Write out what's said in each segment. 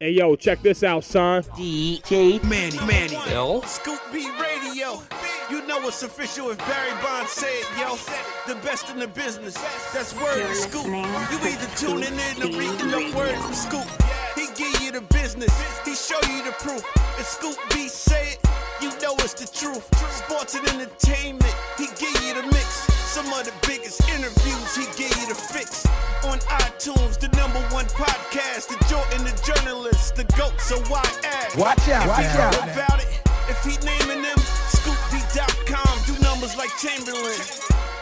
Hey yo, check this out, son. DJ Manny, Manny, Bill? Scoop B Radio. You know it's official if Barry Bonds said, yo, the best in the business. That's word You're Scoop. You either tuning in or reading the word Radio. from Scoop. He give you the business. He show you the proof. If Scoop B say it, you know it's the truth. Sports and entertainment, he give you the mix. Some of the biggest interviews, he give you the fix. On iTunes, the number one podcast, the Jordan, the journalist, the GOAT, so why ask? Watch out, If watch out. about it, if he naming them, scoopb.com, do numbers like Chamberlain.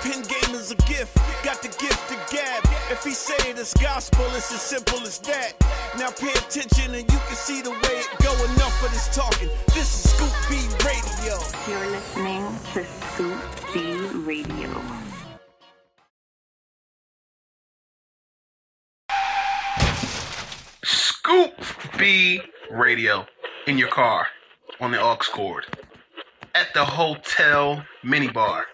Pen game is a gift, got the gift to gab. If he say it is gospel, it's as simple as that. Now pay attention and you can see the way it go. Enough of this talking. This is Scoop B Radio. You're listening to Scoop B Radio. B radio in your car on the aux cord at the hotel minibar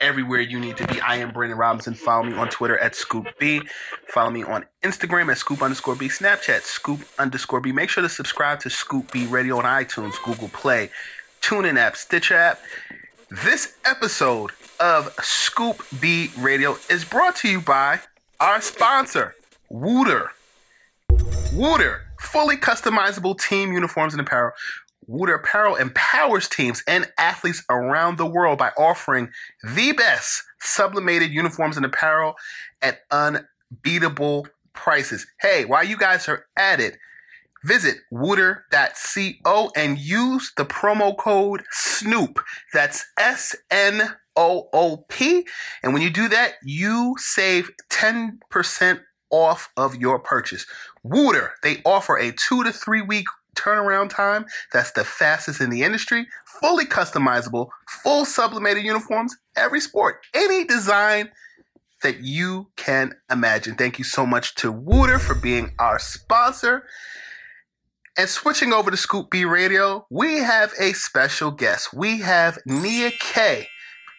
everywhere you need to be. I am Brandon Robinson. Follow me on Twitter at Scoop B. Follow me on Instagram at Scoop underscore B. Snapchat Scoop underscore B. Make sure to subscribe to Scoop B Radio on iTunes, Google Play, TuneIn app, Stitcher app. This episode of Scoop B Radio is brought to you by our sponsor, Wooter. Wooter, fully customizable team uniforms and apparel. Wooter Apparel empowers teams and athletes around the world by offering the best sublimated uniforms and apparel at unbeatable prices. Hey, while you guys are at it, visit wooter.co and use the promo code SNOOP. That's S N O O P. And when you do that, you save 10% off of your purchase. Wooter, they offer a two to three week turnaround time. That's the fastest in the industry. Fully customizable, full sublimated uniforms, every sport, any design that you can imagine. Thank you so much to Wooter for being our sponsor. And switching over to Scoop B Radio, we have a special guest. We have Nia Kay.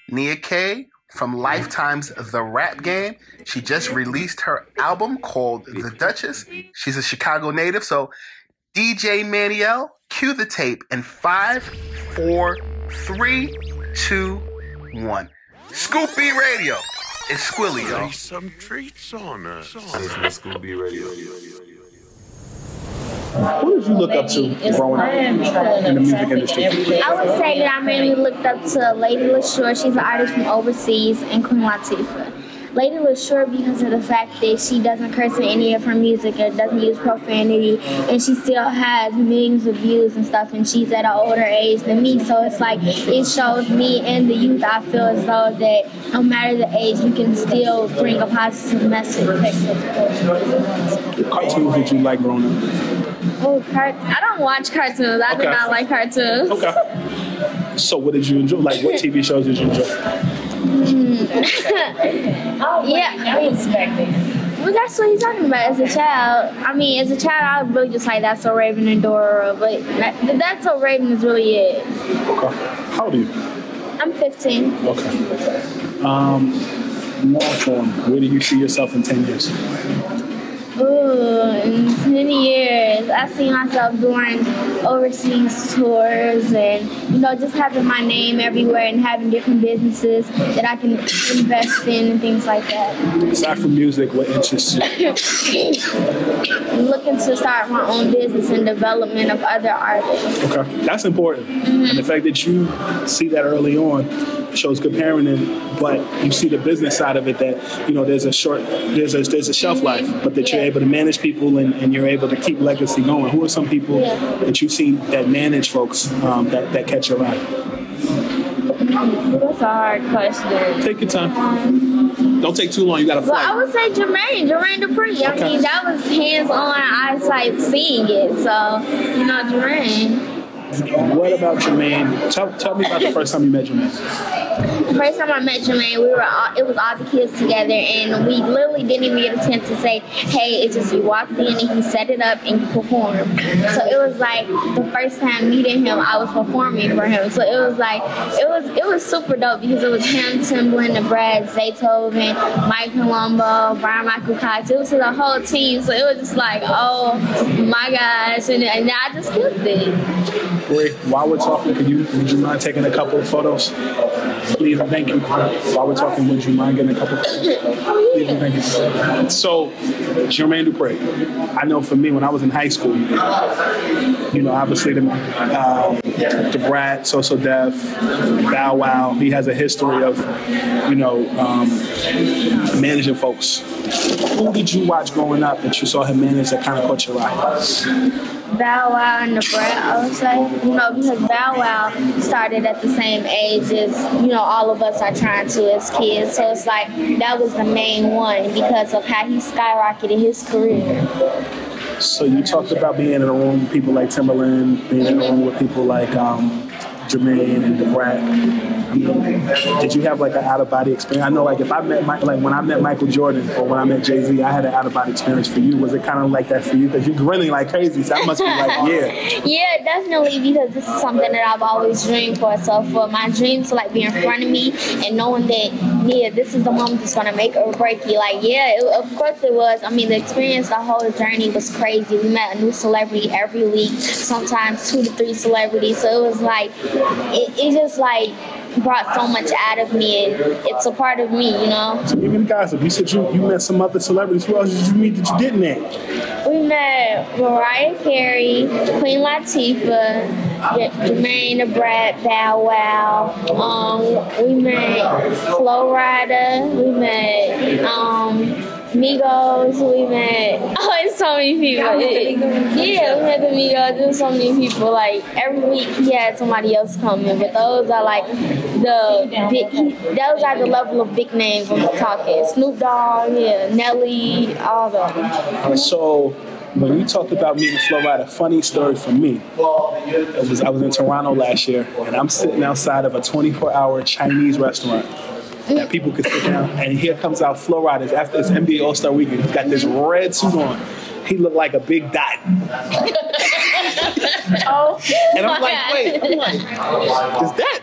Nia Kay from Lifetime's The Rap Game. She just released her album called The Duchess. She's a Chicago native, so DJ Maniel, cue the tape in five, four, three, two, one. Scoop B Radio. It's Squilly, y'all. some treats on us. Who did you look up to growing up in the music industry? I would say that I mainly looked up to Lady Leshurr. She's an artist from overseas, and Queen Latifah. Lady Leshurr because of the fact that she doesn't curse in any of her music and doesn't use profanity, and she still has millions of views and stuff, and she's at an older age than me. So it's like it shows me and the youth. I feel as though that no matter the age, you can still bring a positive message. What cartoons did you like growing up? Oh, cart- I don't watch cartoons. I do not like cartoons. Okay. So what did you enjoy? Like what TV shows did you enjoy? yeah. But that's what he's talking about as a child. I mean, as a child, I really just like that's so Raven and Dora, but that, that's so Raven is really it. Okay. How old are you? I'm 15. Okay. Um, long form. Where do you see yourself in ten years? Ooh, in 10 years, I see myself doing overseas tours and, you know, just having my name everywhere and having different businesses that I can invest in and things like that. Aside from music, what interests you? Looking to start my own business and development of other artists. Okay, that's important. And the fact that you see that early on shows good parenting, but you see the business side of it that you know there's a short, there's a there's a shelf life, but that you're able to manage people and, and you're able to keep legacy going. Who are some people that you've seen that manage folks um, that that catch your eye? That's a hard question. Take your time. Don't take too long. You got to Well, I would say Jermaine, Jermaine Dupri. I mean, that was hands-on eyesight seeing it. So, you know, Jermaine. What about Jermaine? Tell, tell me about the first time you met Jermaine. The first time I met Jermaine, we were all, it was all the kids together, and we literally didn't even get a chance to say, "Hey." It's just we walked in and he set it up and performed. So it was like the first time meeting him, I was performing for him. So it was like it was it was super dope because it was him, Timbaland, and Brad Zaytoven, Mike Colombo, Bryan-Michael Cox. It was the whole team. So it was just like, oh my gosh, and, and I just killed it. Ray, while we're talking, could you would you mind taking a couple of photos? Please thank you. While we're talking, would you mind getting a couple of photos? Please thank you. So, Jermaine Dupri, I know for me when I was in high school, you know, obviously the uh, Da Brat, So So Def, Bow Wow, he has a history of, you know, um, managing folks. Who did you watch growing up that you saw him manage that kind of caught your eye? Bow Wow and Da Brat, say. You know, because Bow Wow started at the same age as, you know, all of us are trying to as kids. So it's like that was the main one because of how he skyrocketed his career. So you talked about being in a room with people like Timbaland, being in a room with people like um, Jermaine and Da Brat. Did you have like an out of body experience? I know, like if I met Mike, like when I met Michael Jordan or when I met Jay Z, I had an out of body experience for you. Was it kind of like that for you? Because you're grinning like crazy, so I must be like, yeah. Yeah, definitely because this is something that I've always dreamed for. So for my dream to like be in front of me and knowing that yeah, this is the moment that's gonna make or break you. Like yeah, it, of course it was. I mean, the experience, the whole journey was crazy. We met a new celebrity every week, sometimes two to three celebrities. So it was like it, it just like brought so much out of me and it's a part of me, you know. So give me the gossip. You said you, you met some other celebrities. Who else did you meet that you didn't name? We met Mariah Carey, Queen Latifah, Jermaine Da Brat, Bow Wow. Um, we met Flo Rida. We met um, Migos. We met oh, it's so many people. It- yeah, we met the Migos. There's so many people. Like every week, he had somebody else coming, but those are like the big. He, those are the level of big names I'm talking. Snoop Dogg, yeah, Nelly, all them. So when you talked about meeting Flo Rida, funny story for me. It was I was in Toronto last year, and I'm sitting outside of a 24-hour Chinese restaurant that people could sit down, and here comes out Flo Rida It's after this NBA All Star Weekend. He's got this red suit on. He looked like a big dot. Oh, And I'm like, wait, I'm like, is that?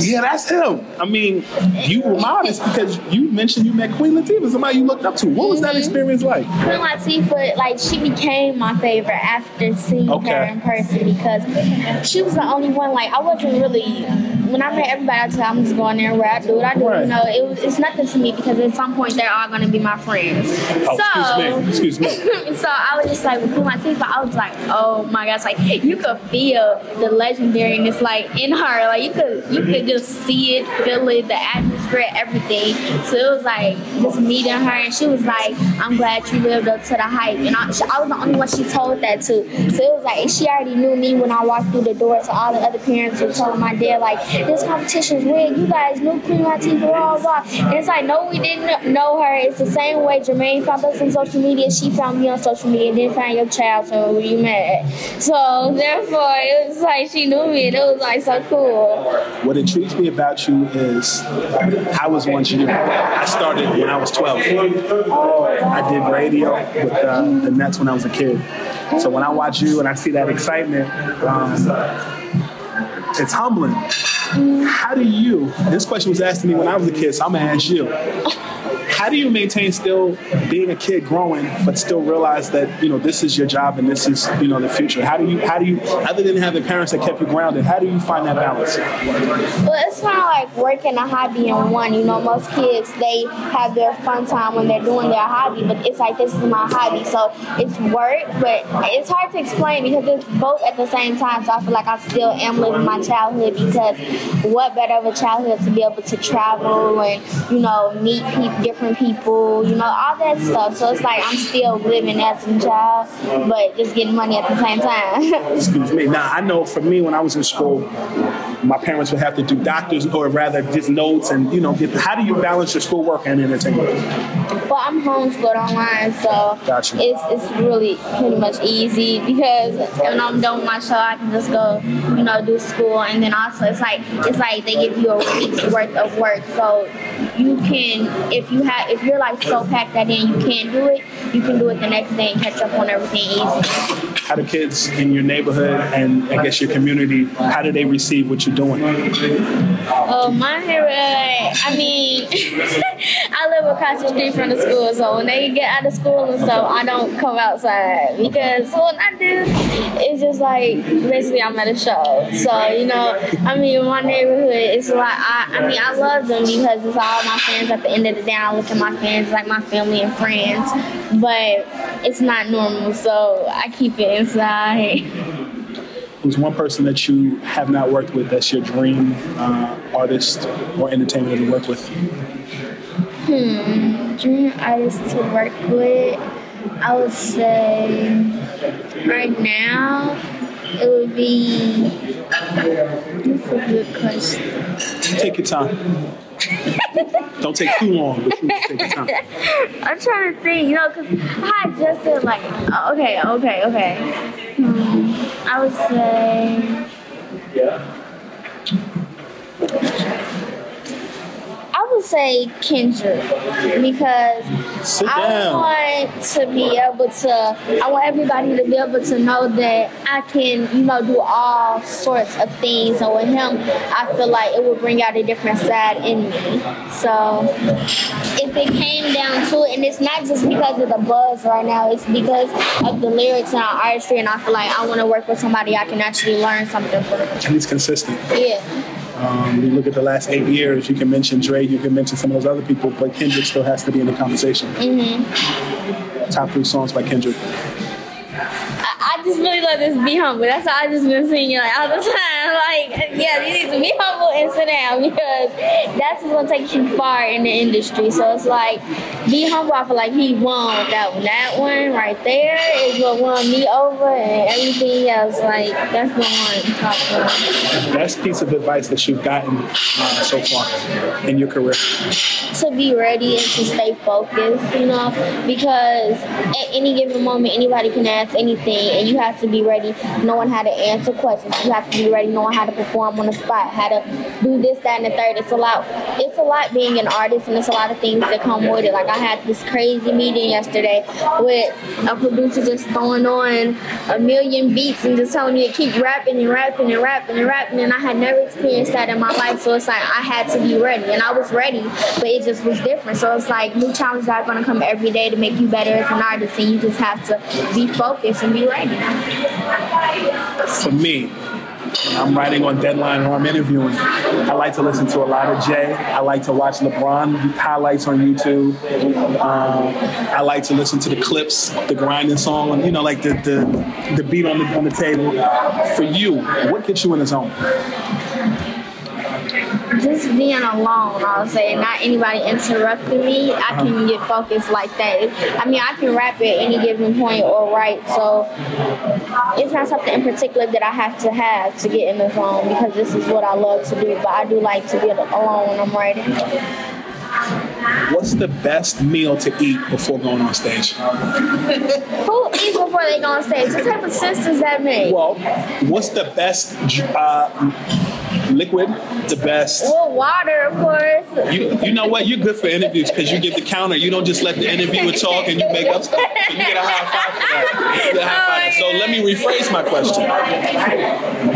Yeah, that's him. I mean, you were modest because you mentioned you met Queen Latifah, somebody you looked up to. What was that mm-hmm. experience like? Queen Latifah, like she became my favorite after seeing her in person because she was the only one. Like I wasn't really when I met everybody, I tell I'm just going there where I do what I do. Right. You know, it was it's nothing to me because at some point they're all gonna be my friends. Oh, so excuse me. Excuse me. so I was just like with Queen Latifah, I was like, oh my gosh, like you could feel the legendariness like in her. Like you could you could just see it, feel it, the atmosphere, everything. So it was like just meeting her and she was like, I'm glad you lived up to the hype. And I, she, I was the only one she told that to. So it was like she already knew me when I walked through the door. So all the other parents were telling my dad like, this competition's rigged. You guys knew Queen Latifah, blah, blah. And it's like, no, we didn't know her. It's the same way Jermaine found us on social media. She found me on social media and then found your child. So we met. So therefore, it was like she knew me and it was like so cool. What intrigues me about you is I was once you. I started when I was 12. I did radio with uh, the Nets when I was a kid. So when I watch you and I see that excitement, um, it's humbling. How do you? This question was asked to me when I was a kid, so I'm gonna ask you. How do you maintain still being a kid growing, but still realize that you know this is your job and this is you know the future? How do you? How do you? Other than having parents that kept you grounded, how do you find that balance? Well, it's kind of like working a hobby in one. You know, most kids they have their fun time when they're doing their hobby, but it's like this is my hobby, so it's work, but it's hard to explain because it's both at the same time. So I feel like I still am living my childhood because what better of a childhood to be able to travel and you know meet people, different people, you know, all that stuff. So it's like I'm still living as a child, but just getting money at the same time. Excuse me. Now I know for me when I was in school, my parents would have to do doctors or rather just notes and you know get. How do you balance your schoolwork and entertainment? Well, I'm homeschooled online, so Gotcha. it's it's really pretty much easy because when I'm done with my show, I can just go, you know, do school, and then also it's like it's like they give you a week's worth of work, so you can if you have if you're like so packed that in you can't do it, you can do it the next day and catch up on everything easy. How do kids in your neighborhood and I guess your community, how do they receive what you're doing? Oh, my neighborhood. I mean, I live across the street from the school, so when they get out of school and stuff, I don't come outside because what I do is just like basically I'm at a show. So you know, I mean, my neighborhood is like I, I mean, I love them because it's all my friends. At the end of the day, I look at my friends like my family and friends, but it's not normal, so I keep it inside. Who's one person that you have not worked with that's your dream uh, artist or entertainer to work with? Hmm, dream artist to work with, I would say right now it would be. That's a good question. Take your time. Don't take too long, take your time. I'm trying to think, you know, because I just said like, oh, okay, okay, okay. Hmm, I would say. I would say Kendrick because Sit I down. want to be able to. I want everybody to be able to know that I can, you know, do all sorts of things. And with him, I feel like it would bring out a different side in me. So if it came down to it, and it's not just because of the buzz right now, it's because of the lyrics and our artistry, and I feel like I want to work with somebody I can actually learn something from. And he's consistent. Yeah. Um, you look at the last eight years, you can mention Dre, you can mention some of those other people, but Kendrick still has to be in the conversation. hmm Top three songs by Kendrick. I, I just really love this Be Humble. That's all I just been singing like all the time. Like, yeah, you need to be humble and sit down because that's what's gonna take you far in the industry. So it's like Be Humble, I feel like he won with that one. That one right there is what won me over and everything else, like that's the one top one. Best piece of advice that you've gotten uh, so far in your career. to be ready and to stay focused, you know, because at any given moment anybody can ask anything and you have to be ready knowing how to answer questions. You have to be ready knowing how to perform on the spot, how to do this, that, and the third. It's a lot it's a lot being an artist and it's a lot of things that come with it. Like I had this crazy meeting yesterday with a producer just throwing on a million beats and just telling me to keep rapping and rapping and rapping and rapping and I had never experienced that in my life. So it's like I had to be ready and I was ready, but it just was different. So it's like new challenges are gonna come every day to make you better as an artist and you just have to be focused and be ready. For me, when I'm writing on deadline or I'm interviewing, I like to listen to a lot of Jay. I like to watch LeBron highlights on YouTube. Um, I like to listen to the Clipse, the grinding song, you know, like the the, the beat on the on the table. For you, what gets you in the zone? Just being alone, I would say, not anybody interrupting me, I can get focused like that. I mean, I can rap at any given point or write, so it's not something in particular that I have to have to get in the zone because this is what I love to do. But I do like to be alone when I'm writing. What's the best meal to eat before going on stage? Who eats before they go on stage? What type of sense does that make? Well, what's the best uh, Liquid, the best. Well, water, of course. You, you know what? You're good for interviews because you get the counter. You don't just let the interviewer talk and you make up stuff. So you get a high five for that. High five. So let me rephrase my question.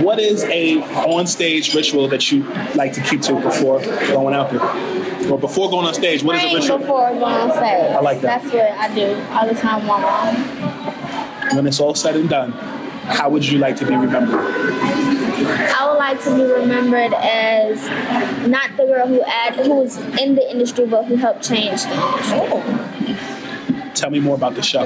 What is a on-stage ritual that you like to keep to before going out there? Or before going on stage, what is a ritual? before going on stage. I like that. That's what I do all the time my mom. When it's all said and done, how would you like to be remembered? I would like to be remembered as not the girl who ad who's in the industry but who helped change the industry. Tell me more about the show.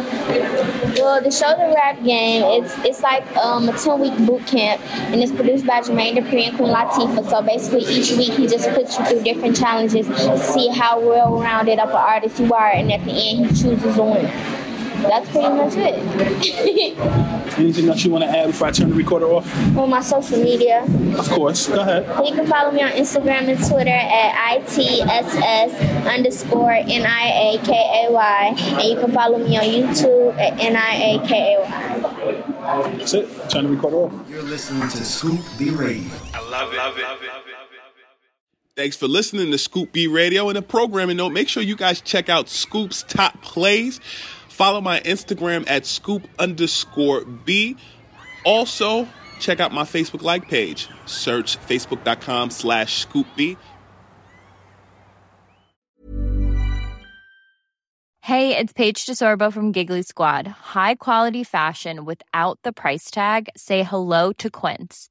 Well, the show The Rap Game, it's it's like um, a 10 week boot camp, and it's produced by Jermaine Dupri and Queen Latifah. So basically, each week he just puts you through different challenges to see how well rounded of an artist you are, and at the end, he chooses a winner. That's pretty much it. Anything else you want to add before I turn the recorder off? On my social media, Of course. Go ahead. you can follow me on Instagram and Twitter at ITSS underscore N-I-A-K-A-Y. And you can follow me on YouTube at N-I-A-K-A-Y. That's it. Turn the recorder off. You're listening to Scoop B Radio. I love it. Love it. Thanks for listening to Scoop B Radio. And a programming note, make sure you guys check out Scoop's top plays. Follow my Instagram at scoop underscore B. Also, check out my Facebook like page. Search facebook.com slash scoop B. Hey, it's Paige DeSorbo from Giggly Squad. High quality fashion without the price tag. Say hello to Quince.